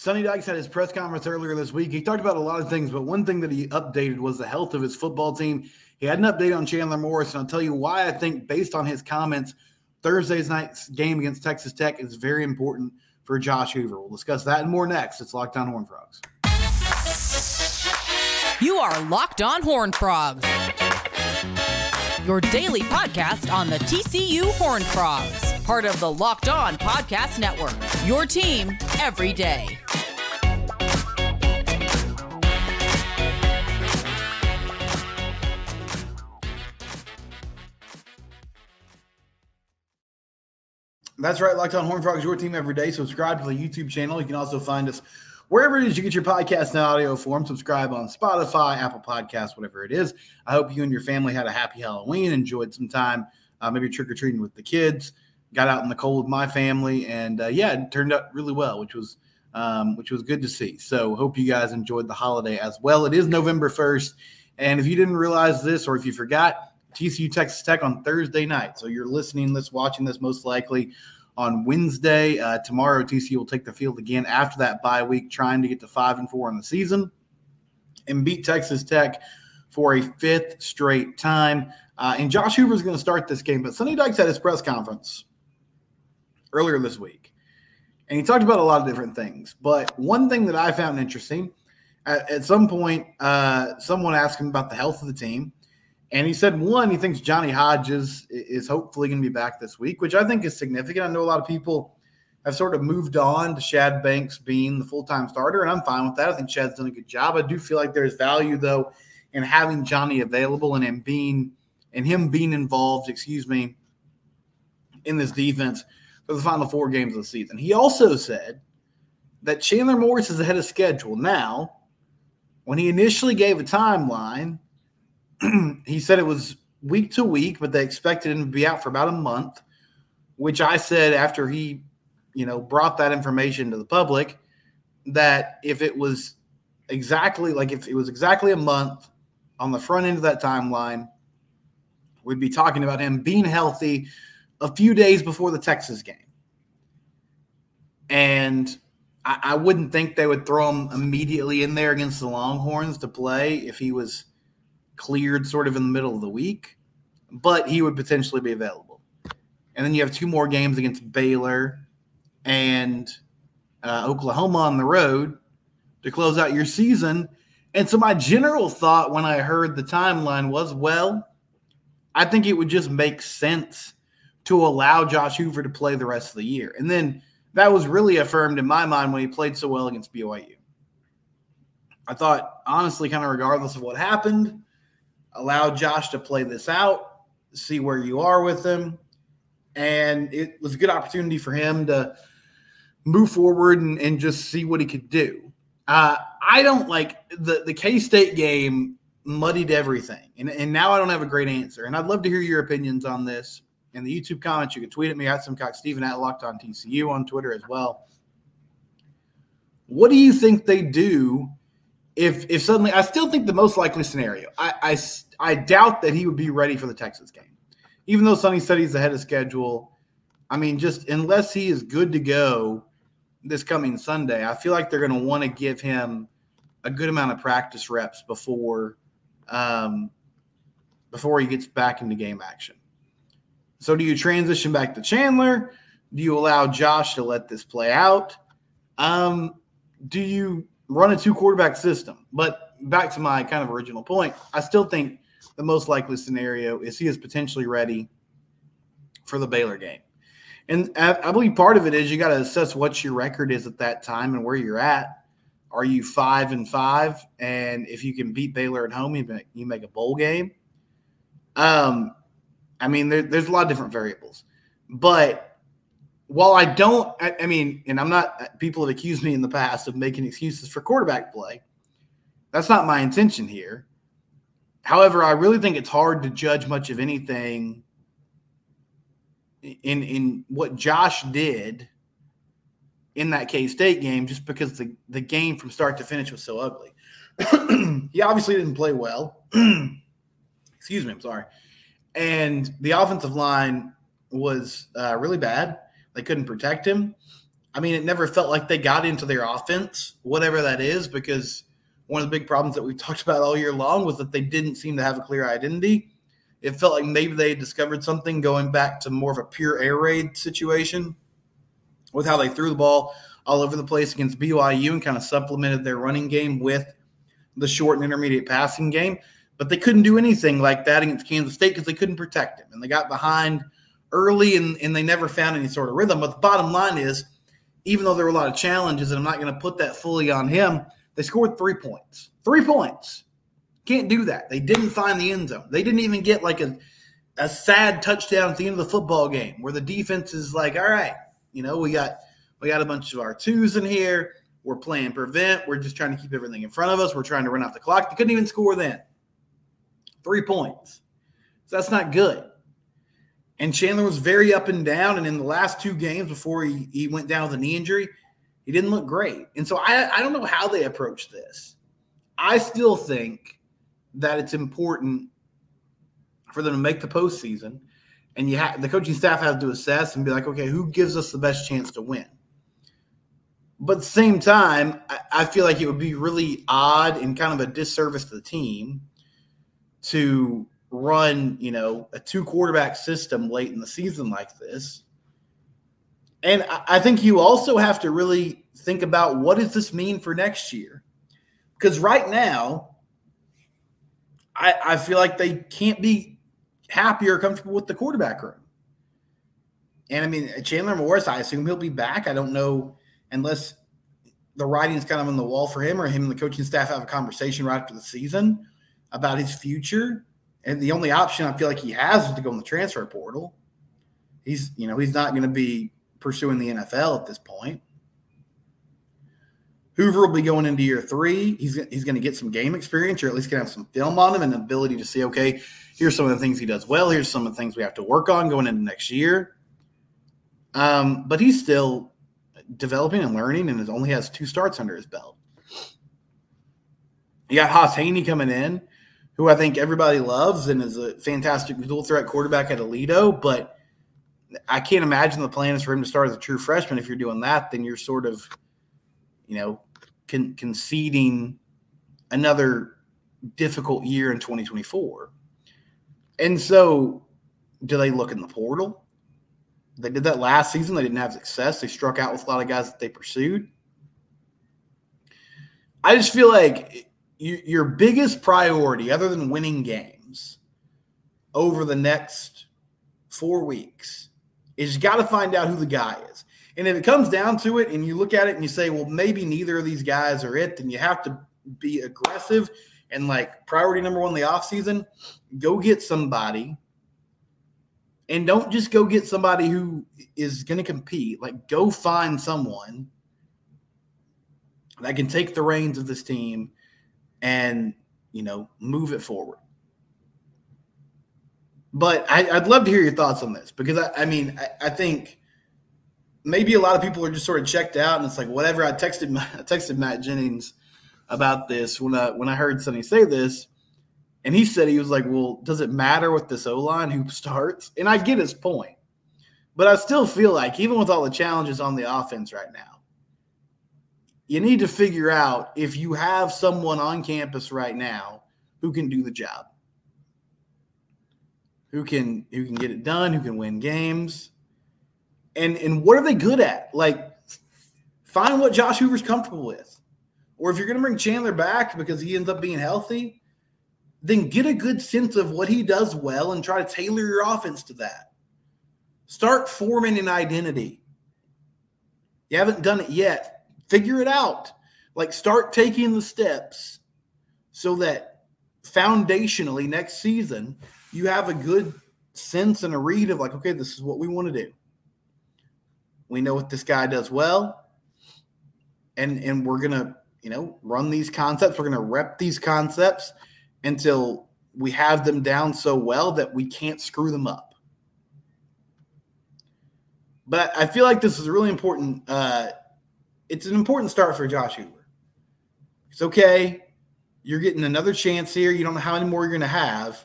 Sonny Dykes had his press conference earlier this week. He talked about a lot of things, but one thing that he updated was the health of his football team. He had an update on Chandler Morris, and I'll tell you why I think, based on his comments, Thursday's night's game against Texas Tech is very important for Josh Hoover. We'll discuss that and more next. It's Locked On Horn Frogs. You are Locked On Horn Frogs, your daily podcast on the TCU Horn Frogs, part of the Locked On Podcast Network. Your team every day. That's right, Locked On Horn Frogs, your team every day. Subscribe to the YouTube channel. You can also find us wherever it is you get your podcast in audio form. Subscribe on Spotify, Apple Podcasts, whatever it is. I hope you and your family had a happy Halloween, enjoyed some time, uh, maybe trick or treating with the kids. Got out in the cold with my family, and uh, yeah, it turned out really well, which was um, which was good to see. So hope you guys enjoyed the holiday as well. It is November first, and if you didn't realize this or if you forgot, TCU Texas Tech on Thursday night. So you're listening this, watching this most likely on Wednesday. Uh, tomorrow, TCU will take the field again after that bye week, trying to get to five and four in the season and beat Texas Tech for a fifth straight time. Uh, and Josh Hoover is going to start this game, but Sonny Dykes had his press conference earlier this week, and he talked about a lot of different things. But one thing that I found interesting at, at some point, uh, someone asked him about the health of the team. And he said, one, he thinks Johnny Hodges is hopefully going to be back this week, which I think is significant. I know a lot of people have sort of moved on to Shad Banks being the full time starter, and I'm fine with that. I think Shad's done a good job. I do feel like there's value, though, in having Johnny available and him being and him being involved, excuse me, in this defense for the final four games of the season. He also said that Chandler Morris is ahead of schedule. Now, when he initially gave a timeline, he said it was week to week, but they expected him to be out for about a month, which I said after he, you know, brought that information to the public that if it was exactly like if it was exactly a month on the front end of that timeline, we'd be talking about him being healthy a few days before the Texas game. And I, I wouldn't think they would throw him immediately in there against the Longhorns to play if he was cleared sort of in the middle of the week, but he would potentially be available. And then you have two more games against Baylor and uh, Oklahoma on the road to close out your season. And so my general thought when I heard the timeline was, well, I think it would just make sense to allow Josh Hoover to play the rest of the year. And then that was really affirmed in my mind when he played so well against BYU. I thought, honestly, kind of regardless of what happened, allow Josh to play this out, see where you are with him. And it was a good opportunity for him to move forward and, and just see what he could do. Uh, I don't like the, the K State game muddied everything. And, and now I don't have a great answer. And I'd love to hear your opinions on this in the YouTube comments. You can tweet at me at Simcox Stephen at Locked On TCU on Twitter as well. What do you think they do if if suddenly I still think the most likely scenario, I, I, I doubt that he would be ready for the Texas game. Even though Sonny said he's ahead of schedule, I mean, just unless he is good to go this coming Sunday, I feel like they're going to want to give him a good amount of practice reps before um, before he gets back into game action. So, do you transition back to Chandler? Do you allow Josh to let this play out? Um, do you run a two quarterback system. But back to my kind of original point, I still think the most likely scenario is he is potentially ready for the Baylor game. And I believe part of it is you got to assess what your record is at that time and where you're at. Are you five and five? And if you can beat Baylor at home, you make, you make a bowl game. Um, I mean, there, there's a lot of different variables, but while I don't, I, I, mean, and I'm not, uh, people have accused me in the past of making excuses for quarterback play. That's not my intention here. However, I really think it's hard to judge much of anything in in what Josh did in that K State game, just because the, the game from start to finish was so ugly. he obviously didn't play well. Excuse me, I'm sorry. And the offensive line was uh, really bad. They couldn't protect him. I mean, it never felt like they got into their offense, whatever that is, because one of the big problems that we've talked about all year long was that they didn't seem to have a clear identity. It felt like maybe they discovered something going back to more of a pure air raid situation with how they threw the ball all over the place against BYU and kind of supplemented their running game with the short and intermediate passing game. But they couldn't do anything like that against Kansas State because they couldn't protect him. And they got behind early and, and they never found any sort of rhythm. But the bottom line is, even though there were a lot of challenges, and I'm not going to put that fully on him, they scored three points. Three points. Can't do that. They didn't find the end zone. They didn't even get like a, a sad touchdown at the end of the football game where the defense is like, all right, you know, we got we got a bunch of our twos in here. We're playing prevent. We're just trying to keep everything in front of us. We're trying to run off the clock. They couldn't even score then. Three points. So that's not good. And Chandler was very up and down. And in the last two games before he, he went down with a knee injury, he didn't look great. And so I, I don't know how they approach this. I still think that it's important for them to make the postseason. And you have the coaching staff has to assess and be like, okay, who gives us the best chance to win? But at the same time, I, I feel like it would be really odd and kind of a disservice to the team to run, you know, a two quarterback system late in the season like this. And I think you also have to really think about what does this mean for next year? Because right now, I, I feel like they can't be happy or comfortable with the quarterback room. And I mean, Chandler Morris, I assume he'll be back. I don't know unless the writing's kind of on the wall for him or him and the coaching staff have a conversation right after the season about his future. And the only option I feel like he has is to go in the transfer portal. He's, you know, he's not going to be pursuing the NFL at this point. Hoover will be going into year three. He's, he's going to get some game experience, or at least going to have some film on him and an ability to see, okay, here's some of the things he does well. Here's some of the things we have to work on going into next year. Um, but he's still developing and learning and only has two starts under his belt. You got Hauss Hejny coming in, who I think everybody loves and is a fantastic dual threat quarterback at Aledo, but I can't imagine the plan is for him to start as a true freshman. If you're doing that, then you're sort of, you know, con- conceding another difficult year in 2024. And so, do they look in the portal? They did that last season. They didn't have success. They struck out with a lot of guys that they pursued. I just feel like your biggest priority, other than winning games, over the next four weeks, is you got to find out who the guy is. And if it comes down to it, and you look at it and you say, well, maybe neither of these guys are it, then you have to be aggressive and like priority number one in the offseason, go get somebody and don't just go get somebody who is going to compete. Like, go find someone that can take the reins of this team and, you know, move it forward. But I, would love to hear your thoughts on this because I, I mean, I, I, think maybe a lot of people are just sort of checked out and it's like whatever. I texted I texted Matt Jennings about this when I when I heard Sonny say this, and he said he was like, "Well, does it matter with this O line who starts?" And I get his point, but I still feel like even with all the challenges on the offense right now, you need to figure out if you have someone on campus right now who can do the job, who can who can get it done, who can win games, and and what are they good at? Like, find what Josh Hoover's comfortable with, or if you're going to bring Chandler back because he ends up being healthy then get a good sense of what he does well and try to tailor your offense to that. Start forming an identity. You haven't done it yet. Figure it out. Like start taking the steps so that foundationally next season you have a good sense and a read of like, okay, this is what we want to do. We know what this guy does well. And and we're gonna, you know, run these concepts. We're gonna rep these concepts until we have them down so well that we can't screw them up. But I feel like this is really important. Uh, it's an important start for Josh Hoover. It's okay. You're getting another chance here. You don't know how many more you're going to have.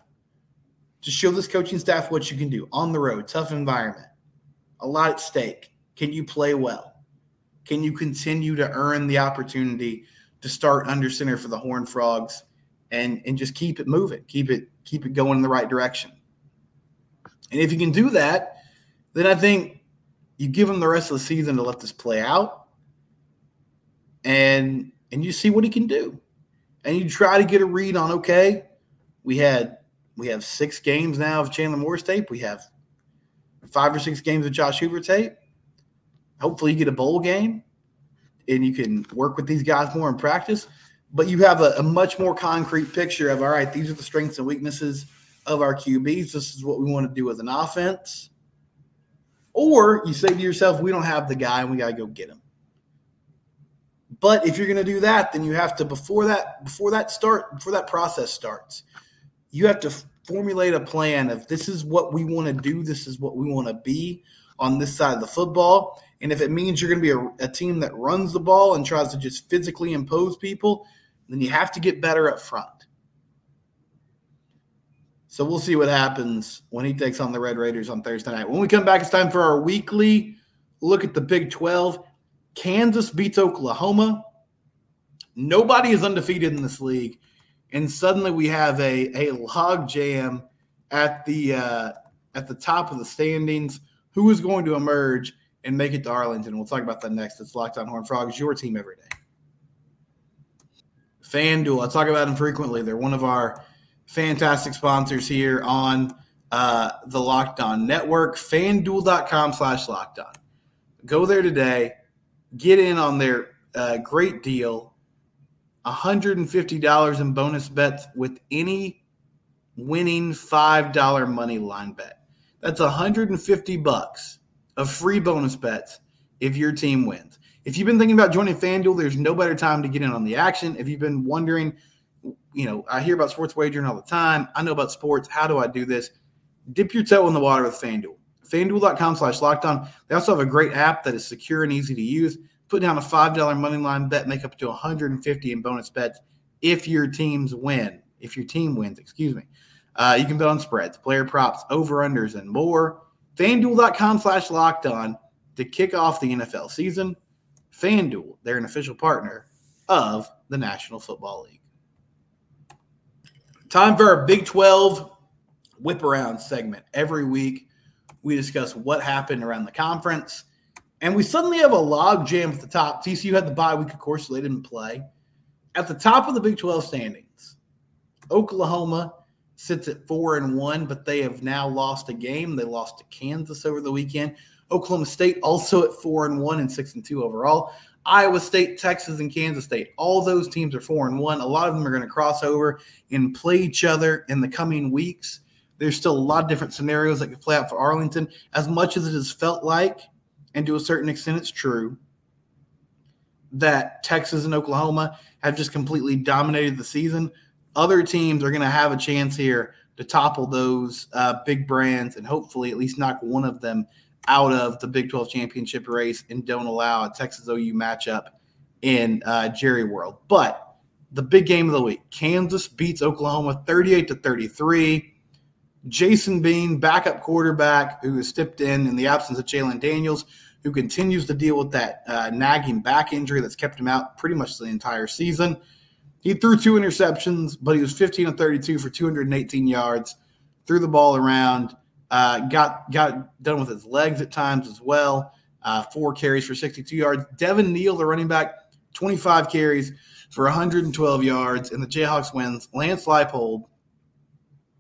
Just show this coaching staff what you can do on the road, tough environment, a lot at stake. Can you play well? can you continue to earn the opportunity to start under center for the Horn Frogs and and just keep it moving, keep it keep it going in the right direction. And if you can do that, then I think you give them the rest of the season to let this play out, and and you see what he can do, and you try to get a read on okay, we had we have six games now of Chandler Morris tape, we have five or six games of Josh Hoover tape. Hopefully, you get a bowl game, and you can work with these guys more in practice. But you have a, a much more concrete picture of all right, these are the strengths and weaknesses of our QBs. This is what we want to do as an offense or you say to yourself, we don't have the guy and we got to go get him. But if you're going to do that, then you have to before that before that start before that process starts, you have to formulate a plan of this is what we want to do, this is what we want to be on this side of the football. And if it means you're going to be a, a team that runs the ball and tries to just physically impose people, then you have to get better up front. So we'll see what happens when he takes on the Red Raiders on Thursday night. When we come back, it's time for our weekly look at the Big 12. Kansas beats Oklahoma. Nobody is undefeated in this league. And suddenly we have a, a log jam at the uh, at the top of the standings. Who is going to emerge and make it to Arlington? We'll talk about that next. It's Locked On Horn Frogs, your team every day. FanDuel, I talk about them frequently. They're one of our fantastic sponsors here on uh, the Locked On Network, fanduel.com slash locked on. Go there today, get in on their uh, great deal $150 in bonus bets with any winning $5 money line bet. That's 150 bucks of free bonus bets if your team wins. If you've been thinking about joining FanDuel, there's no better time to get in on the action. If you've been wondering – you know, I hear about sports wagering all the time. I know about sports. How do I do this? Dip your toe in the water with FanDuel. FanDuel.com slash locked on. They also have a great app that is secure and easy to use. Put down a $5 money line bet, make up to 150 in bonus bets if your teams win. If your team wins, excuse me. Uh, you can bet on spreads, player props, over unders, and more. FanDuel.com slash locked on to kick off the NFL season. FanDuel, they're an official partner of the National Football League. Time for our Big 12 whip around segment. Every week, we discuss what happened around the conference. And we suddenly have a log jam at the top. TCU had the bye week, of course, so they didn't play. At the top of the Big 12 standings, Oklahoma sits at four and one, but they have now lost a game. They lost to Kansas over the weekend. Oklahoma State also at four and one and six and two overall. Iowa State, Texas, and Kansas State. All those teams are four and one. A lot of them are going to cross over and play each other in the coming weeks. There's still a lot of different scenarios that could play out for Arlington. As much as it has felt like, and to a certain extent, it's true, that Texas and Oklahoma have just completely dominated the season. Other teams are going to have a chance here to topple those uh, big brands and hopefully at least knock one of them out of the Big 12 championship race and don't allow a Texas OU matchup in uh, Jerry World. But the big game of the week Kansas beats Oklahoma 38 to 33. Jason Bean, backup quarterback, who has stepped in in the absence of Jalon Daniels, who continues to deal with that uh, nagging back injury that's kept him out pretty much the entire season. He threw two interceptions, but he was 15 of 32 for 218 yards, threw the ball around. Uh, got got done with his legs at times as well. Uh, four carries for 62 yards. Devin Neal, the running back, 25 carries for 112 yards, and the Jayhawks wins. Lance Leipold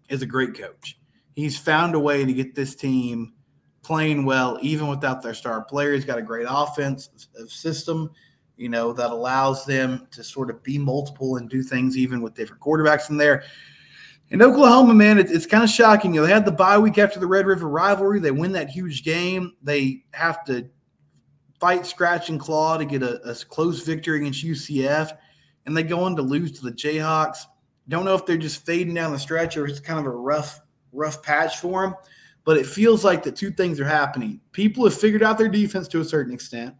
is a great coach. He's found a way to get this team playing well, even without their star player. He's got a great offense system, you know, that allows them to sort of be multiple and do things even with different quarterbacks in there. In Oklahoma, man, it, it's kind of shocking. You know, they had the bye week after the Red River rivalry. They win that huge game. They have to fight, scratch, and claw to get a, a close victory against UCF, and they go on to lose to the Jayhawks. Don't know if they're just fading down the stretch or it's kind of a rough, rough patch for them. But it feels like the two things are happening. People have figured out their defense to a certain extent.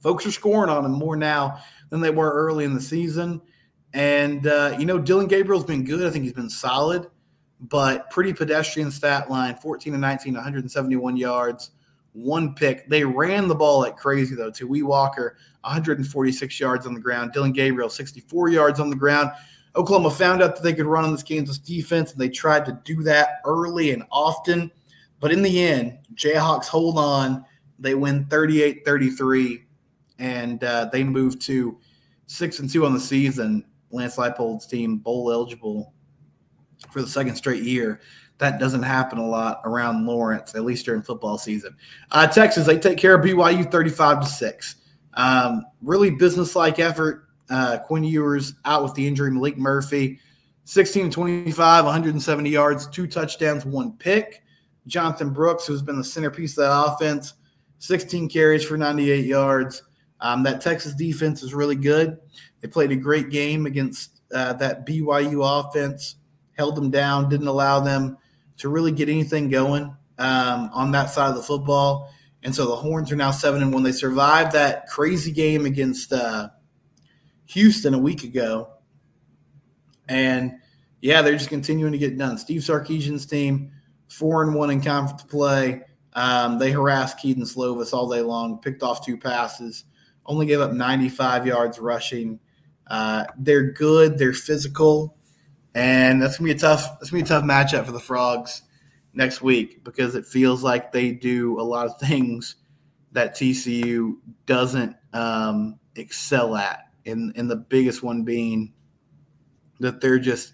Folks are scoring on them more now than they were early in the season. And, uh, you know, Dillon Gabriel's been good. I think he's been solid, but pretty pedestrian stat line 14 and 19, 171 yards, one pick. They ran the ball like crazy, though. Tawee Walker, 146 yards on the ground. Dillon Gabriel, 64 yards on the ground. Oklahoma found out that they could run on this Kansas defense, and they tried to do that early and often. But in the end, Jayhawks hold on. They win 38 33, and uh, they move to six and two on the season. Lance Leipold's team bowl eligible for the second straight year. That doesn't happen a lot around Lawrence, at least during football season. Uh, Texas, they take care of BYU 35 to 6. Um, really business-like effort. Uh, Quinn Ewers out with the injury. Maalik Murphy, 16 25, 170 yards, two touchdowns, one pick. Jonathan Brooks, who's been the centerpiece of that offense, 16 carries for 98 yards. Um, that Texas defense is really good. They played a great game against uh, that BYU offense, held them down, didn't allow them to really get anything going um, on that side of the football. And so the Horns are now seven and one. They survived that crazy game against uh, Houston a week ago, and yeah, they're just continuing to get done. Steve Sarkisian's team four and one in conference play. Um, they harassed Kedon Slovis all day long, picked off two passes, only gave up 95 yards rushing. Uh, they're good, they're physical, and that's gonna be a tough. That's gonna be a tough matchup for the Frogs next week because it feels like they do a lot of things that TCU doesn't um, excel at, and and the biggest one being that they're just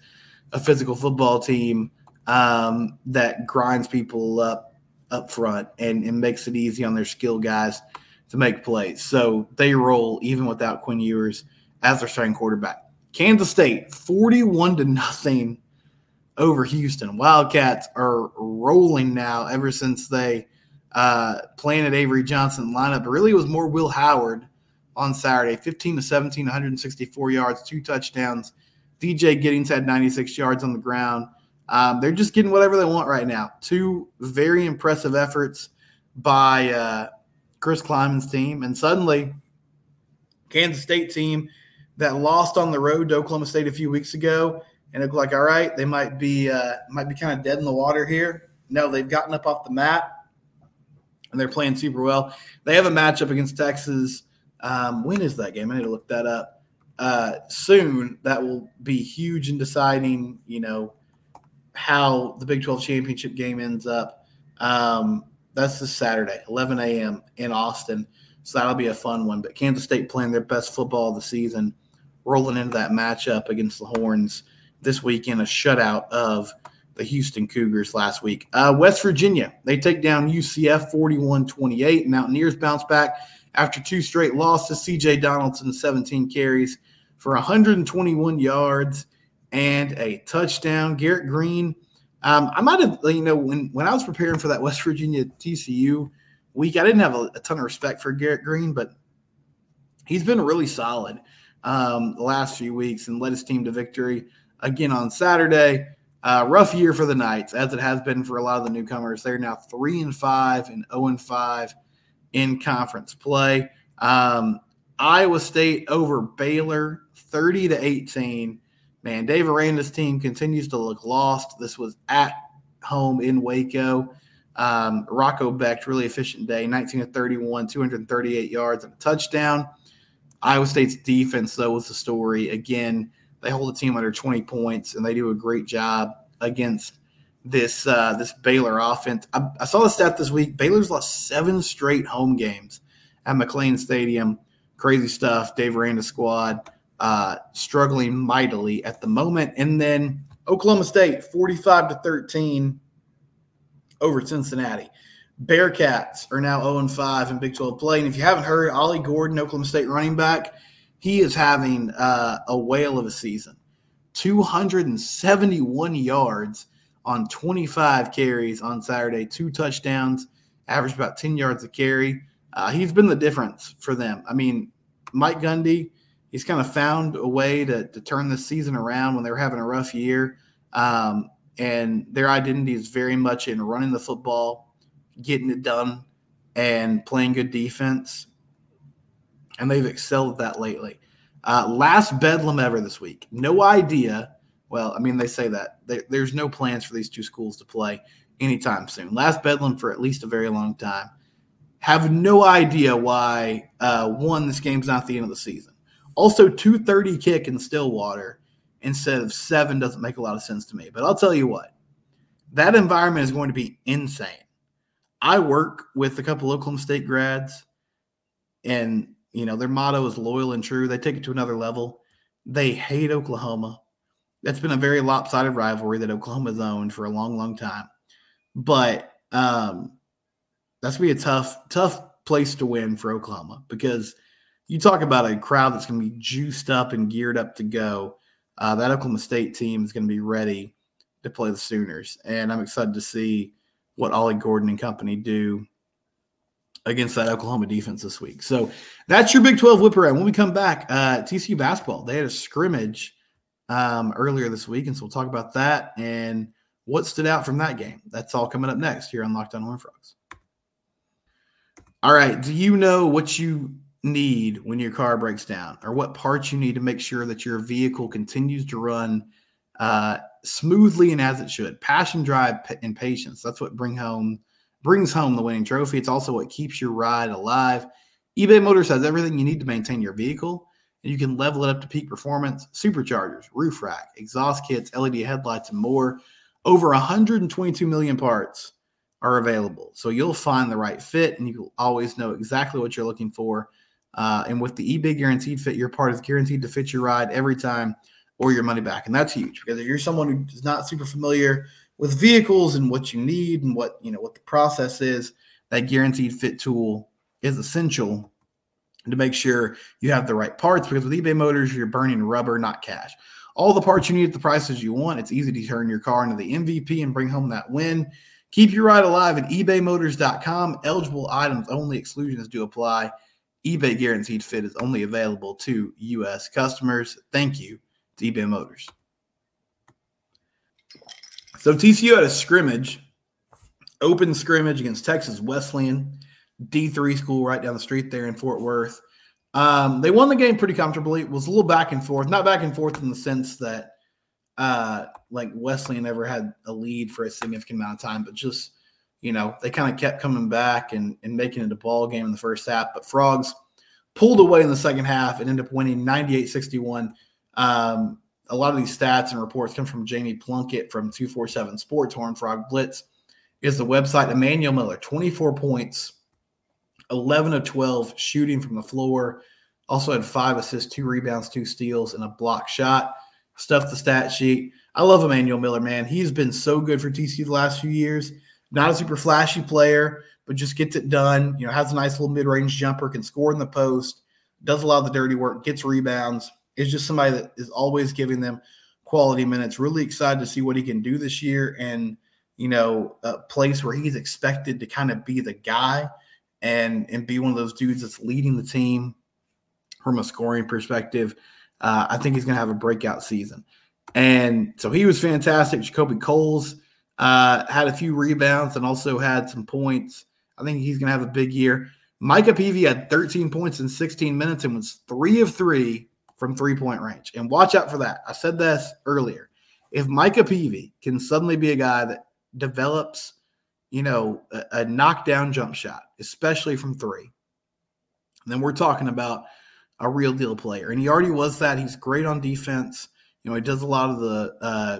a physical football team um, that grinds people up up front and, and makes it easy on their skill guys to make plays. So they roll even without Quinn Ewers as their starting quarterback. Kansas State, 41 to nothing over Houston. Wildcats are rolling now ever since they uh, planted Avery Johnson lineup. It really was more Will Howard on Saturday 15 to 17, 164 yards, two touchdowns. DJ Giddens had 96 yards on the ground. Um, they're just getting whatever they want right now. Two very impressive efforts by uh, Chris Klieman's team. And suddenly, Kansas State team that lost on the road to Oklahoma State a few weeks ago, and it looked like all right, they might be uh, might be kind of dead in the water here. No, they've gotten up off the mat, and they're playing super well. They have a matchup against Texas. Um, when is that game? I need to look that up uh, soon. That will be huge in deciding, you know, how the Big 12 championship game ends up. Um, that's this Saturday, 11 a.m. in Austin. So that'll be a fun one. But Kansas State playing their best football of the season rolling into that matchup against the Horns this weekend, a shutout of the Houston Cougars last week. Uh, West Virginia, they take down UCF 41 28. Mountaineers bounce back after two straight losses. CJ Donaldson, 17 carries for 121 yards and a touchdown. Garrett Greene, um, I might have, you know, when, when I was preparing for that West Virginia TCU week, I didn't have a, a ton of respect for Garrett Greene, but he's been really solid um, the last few weeks and led his team to victory again on Saturday. Uh, rough year for the Knights, as it has been for a lot of the newcomers. They're now three and five and zero oh and five in conference play. Um, Iowa State over Baylor, thirty to eighteen. Man, Dave Aranda's team continues to look lost. This was at home in Waco. Um, Rocco Becht, really efficient day, 19 to 31, 238 yards and a touchdown. Iowa State's defense, though, was the story. Again, they hold the team under 20 points, and they do a great job against this uh, this Baylor offense. I, I, saw the stat this week. Baylor's lost seven straight home games at McLane Stadium. Crazy stuff. Dave Aranda squad uh, struggling mightily at the moment, and then Oklahoma State 45 to 13 over Cincinnati. Bearcats are now 0 5 in Big 12 play. And if you haven't heard, Ollie Gordon, Oklahoma State running back, he is having uh, a whale of a season 271 yards on 25 carries on Saturday, two touchdowns, averaged about 10 yards a carry. Uh, he's been the difference for them. I mean, Mike Gundy, he's kind of found a way to, to turn this season around when they were having a rough year. Um, and their identity is very much in running the football getting it done and playing good defense. And they've excelled at that lately. Uh, last bedlam ever this week. No idea. Well, I mean, they say that there's no plans for these two schools to play anytime soon. Last bedlam for at least a very long time. Have no idea why uh, one this game's not the end of the season. Also, two thirty kick in Stillwater instead of seven doesn't make a lot of sense to me. But I'll tell you what, that environment is going to be insane. I work with a couple Oklahoma State grads, and you know their motto is loyal and true. They take it to another level. They hate Oklahoma. That's been a very lopsided rivalry that Oklahoma's owned for a long, long time. But um, that's gonna be a tough, tough place to win for Oklahoma because you talk about a crowd that's going to be juiced up and geared up to go. Uh, that Oklahoma State team is going to be ready to play the Sooners, and I'm excited to see what Ollie Gordon and company do against that Oklahoma defense this week. So that's your Big 12 whip around. When we come back, uh, TCU basketball, they had a scrimmage um, earlier this week, and so we'll talk about that and what stood out from that game. That's all coming up next here on Locked On Horn Frogs. All right, do you know what you need when your car breaks down, or what parts you need to make sure that your vehicle continues to run uh, smoothly and as it should? Passion, drive, and patience. That's what bring home brings home the winning trophy. It's also what keeps your ride alive. eBay Motors has everything you need to maintain your vehicle, and you can level it up to peak performance, superchargers, roof rack, exhaust kits, LED headlights, and more. Over 122 million parts are available. So you'll find the right fit and you'll always know exactly what you're looking for. Uh, and with the eBay guaranteed fit, your part is guaranteed to fit your ride every time or your money back. And that's huge because if you're someone who is not super familiar with vehicles and what you need and what you know what the process is, that guaranteed fit tool is essential to make sure you have the right parts because with eBay Motors, you're burning rubber, not cash. All the parts you need at the prices you want. It's easy to turn your car into the MVP and bring home that win. Keep your ride alive at ebaymotors.com. Eligible items only, exclusions do apply. eBay Guaranteed Fit is only available to U.S. customers. Thank you to eBay Motors. So TCU had a scrimmage, open scrimmage against Texas Wesleyan, D3 school right down the street there in Fort Worth. Um, they won the game pretty comfortably. It was a little back and forth, not back and forth in the sense that uh, like Wesleyan never had a lead for a significant amount of time, but just you know they kind of kept coming back and, and making it a ball game in the first half. But Frogs pulled away in the second half and ended up winning 98-61. Um, a lot of these stats and reports come from Jamie Plunkett from 247 Sports Horn Frog Blitz is the website. Emmanuel Miller, 24 points, 11 of 12 shooting from the floor. Also had five assists, two rebounds, two steals, and a block shot. Stuff the stat sheet. I love Emmanuel Miller, man. He's been so good for TCU the last few years. Not a super flashy player, but just gets it done. You know, has a nice little mid-range jumper, can score in the post, does a lot of the dirty work, gets rebounds. Is just somebody that is always giving them quality minutes. Really excited to see what he can do this year, and you know, a place where he's expected to kind of be the guy and and be one of those dudes that's leading the team from a scoring perspective. Uh, I think he's going to have a breakout season. And so he was fantastic. JaKobe Coles uh, had a few rebounds and also had some points. I think he's going to have a big year. Micah Peavy had 13 points in 16 minutes and was three of three from three point range. And watch out for that. I said this earlier. If Micah Peavy can suddenly be a guy that develops, you know, a, a knockdown jump shot, especially from three, then we're talking about a real deal player. And he already was that. He's great on defense. You know, he does a lot of the uh,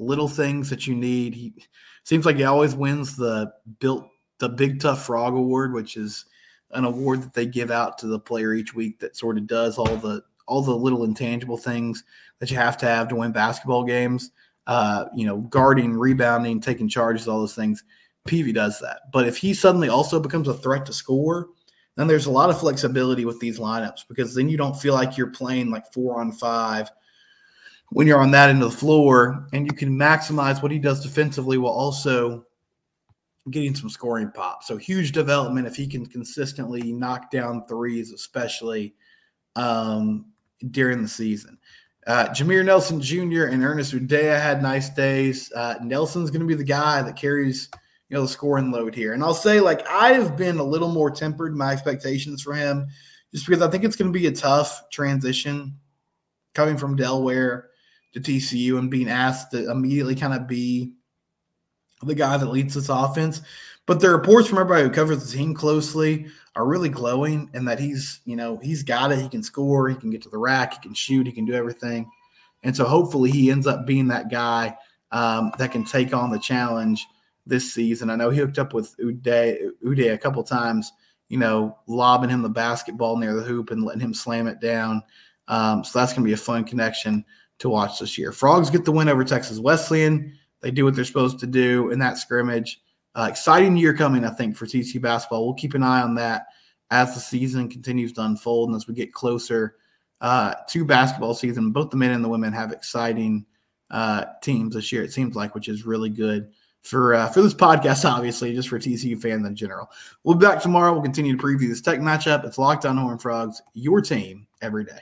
little things that you need. He seems like he always wins the built the Big Tough Frog Award, which is an award that they give out to the player each week that sort of does all the all the little intangible things that you have to have to win basketball games. Uh, you know, guarding, rebounding, taking charges, all those things. Peavy does that. But if he suddenly also becomes a threat to score, then there's a lot of flexibility with these lineups because then you don't feel like you're playing like four on five when you're on that end of the floor and you can maximize what he does defensively while also getting some scoring pop. So huge development if he can consistently knock down threes, especially um, during the season. Uh, Jameer Nelson Jr. and Ernest Udeh had nice days. Uh, Nelson's going to be the guy that carries – you know, the scoring load here. And I'll say, like, I have been a little more tempered my expectations for him just because I think it's going to be a tough transition coming from Delaware to TCU and being asked to immediately kind of be the guy that leads this offense. But the reports from everybody who covers the team closely are really glowing and that he's, you know, he's got it. He can score, he can get to the rack, he can shoot, he can do everything. And so hopefully he ends up being that guy um, that can take on the challenge this season. I know he hooked up with Udeh, Udeh a couple times, you know, lobbing him the basketball near the hoop and letting him slam it down. Um, so that's going to be a fun connection to watch this year. Frogs get the win over Texas Wesleyan. They do what they're supposed to do in that scrimmage. Uh, exciting year coming, I think, for TCU basketball. We'll keep an eye on that as the season continues to unfold and as we get closer uh, to basketball season. Both the men and the women have exciting uh, teams this year. It seems like, which is really good for uh, for this podcast, obviously, just for TCU fans in general. We'll be back tomorrow. We'll continue to preview this tech matchup. It's Locked On Horn Frogs, your team every day.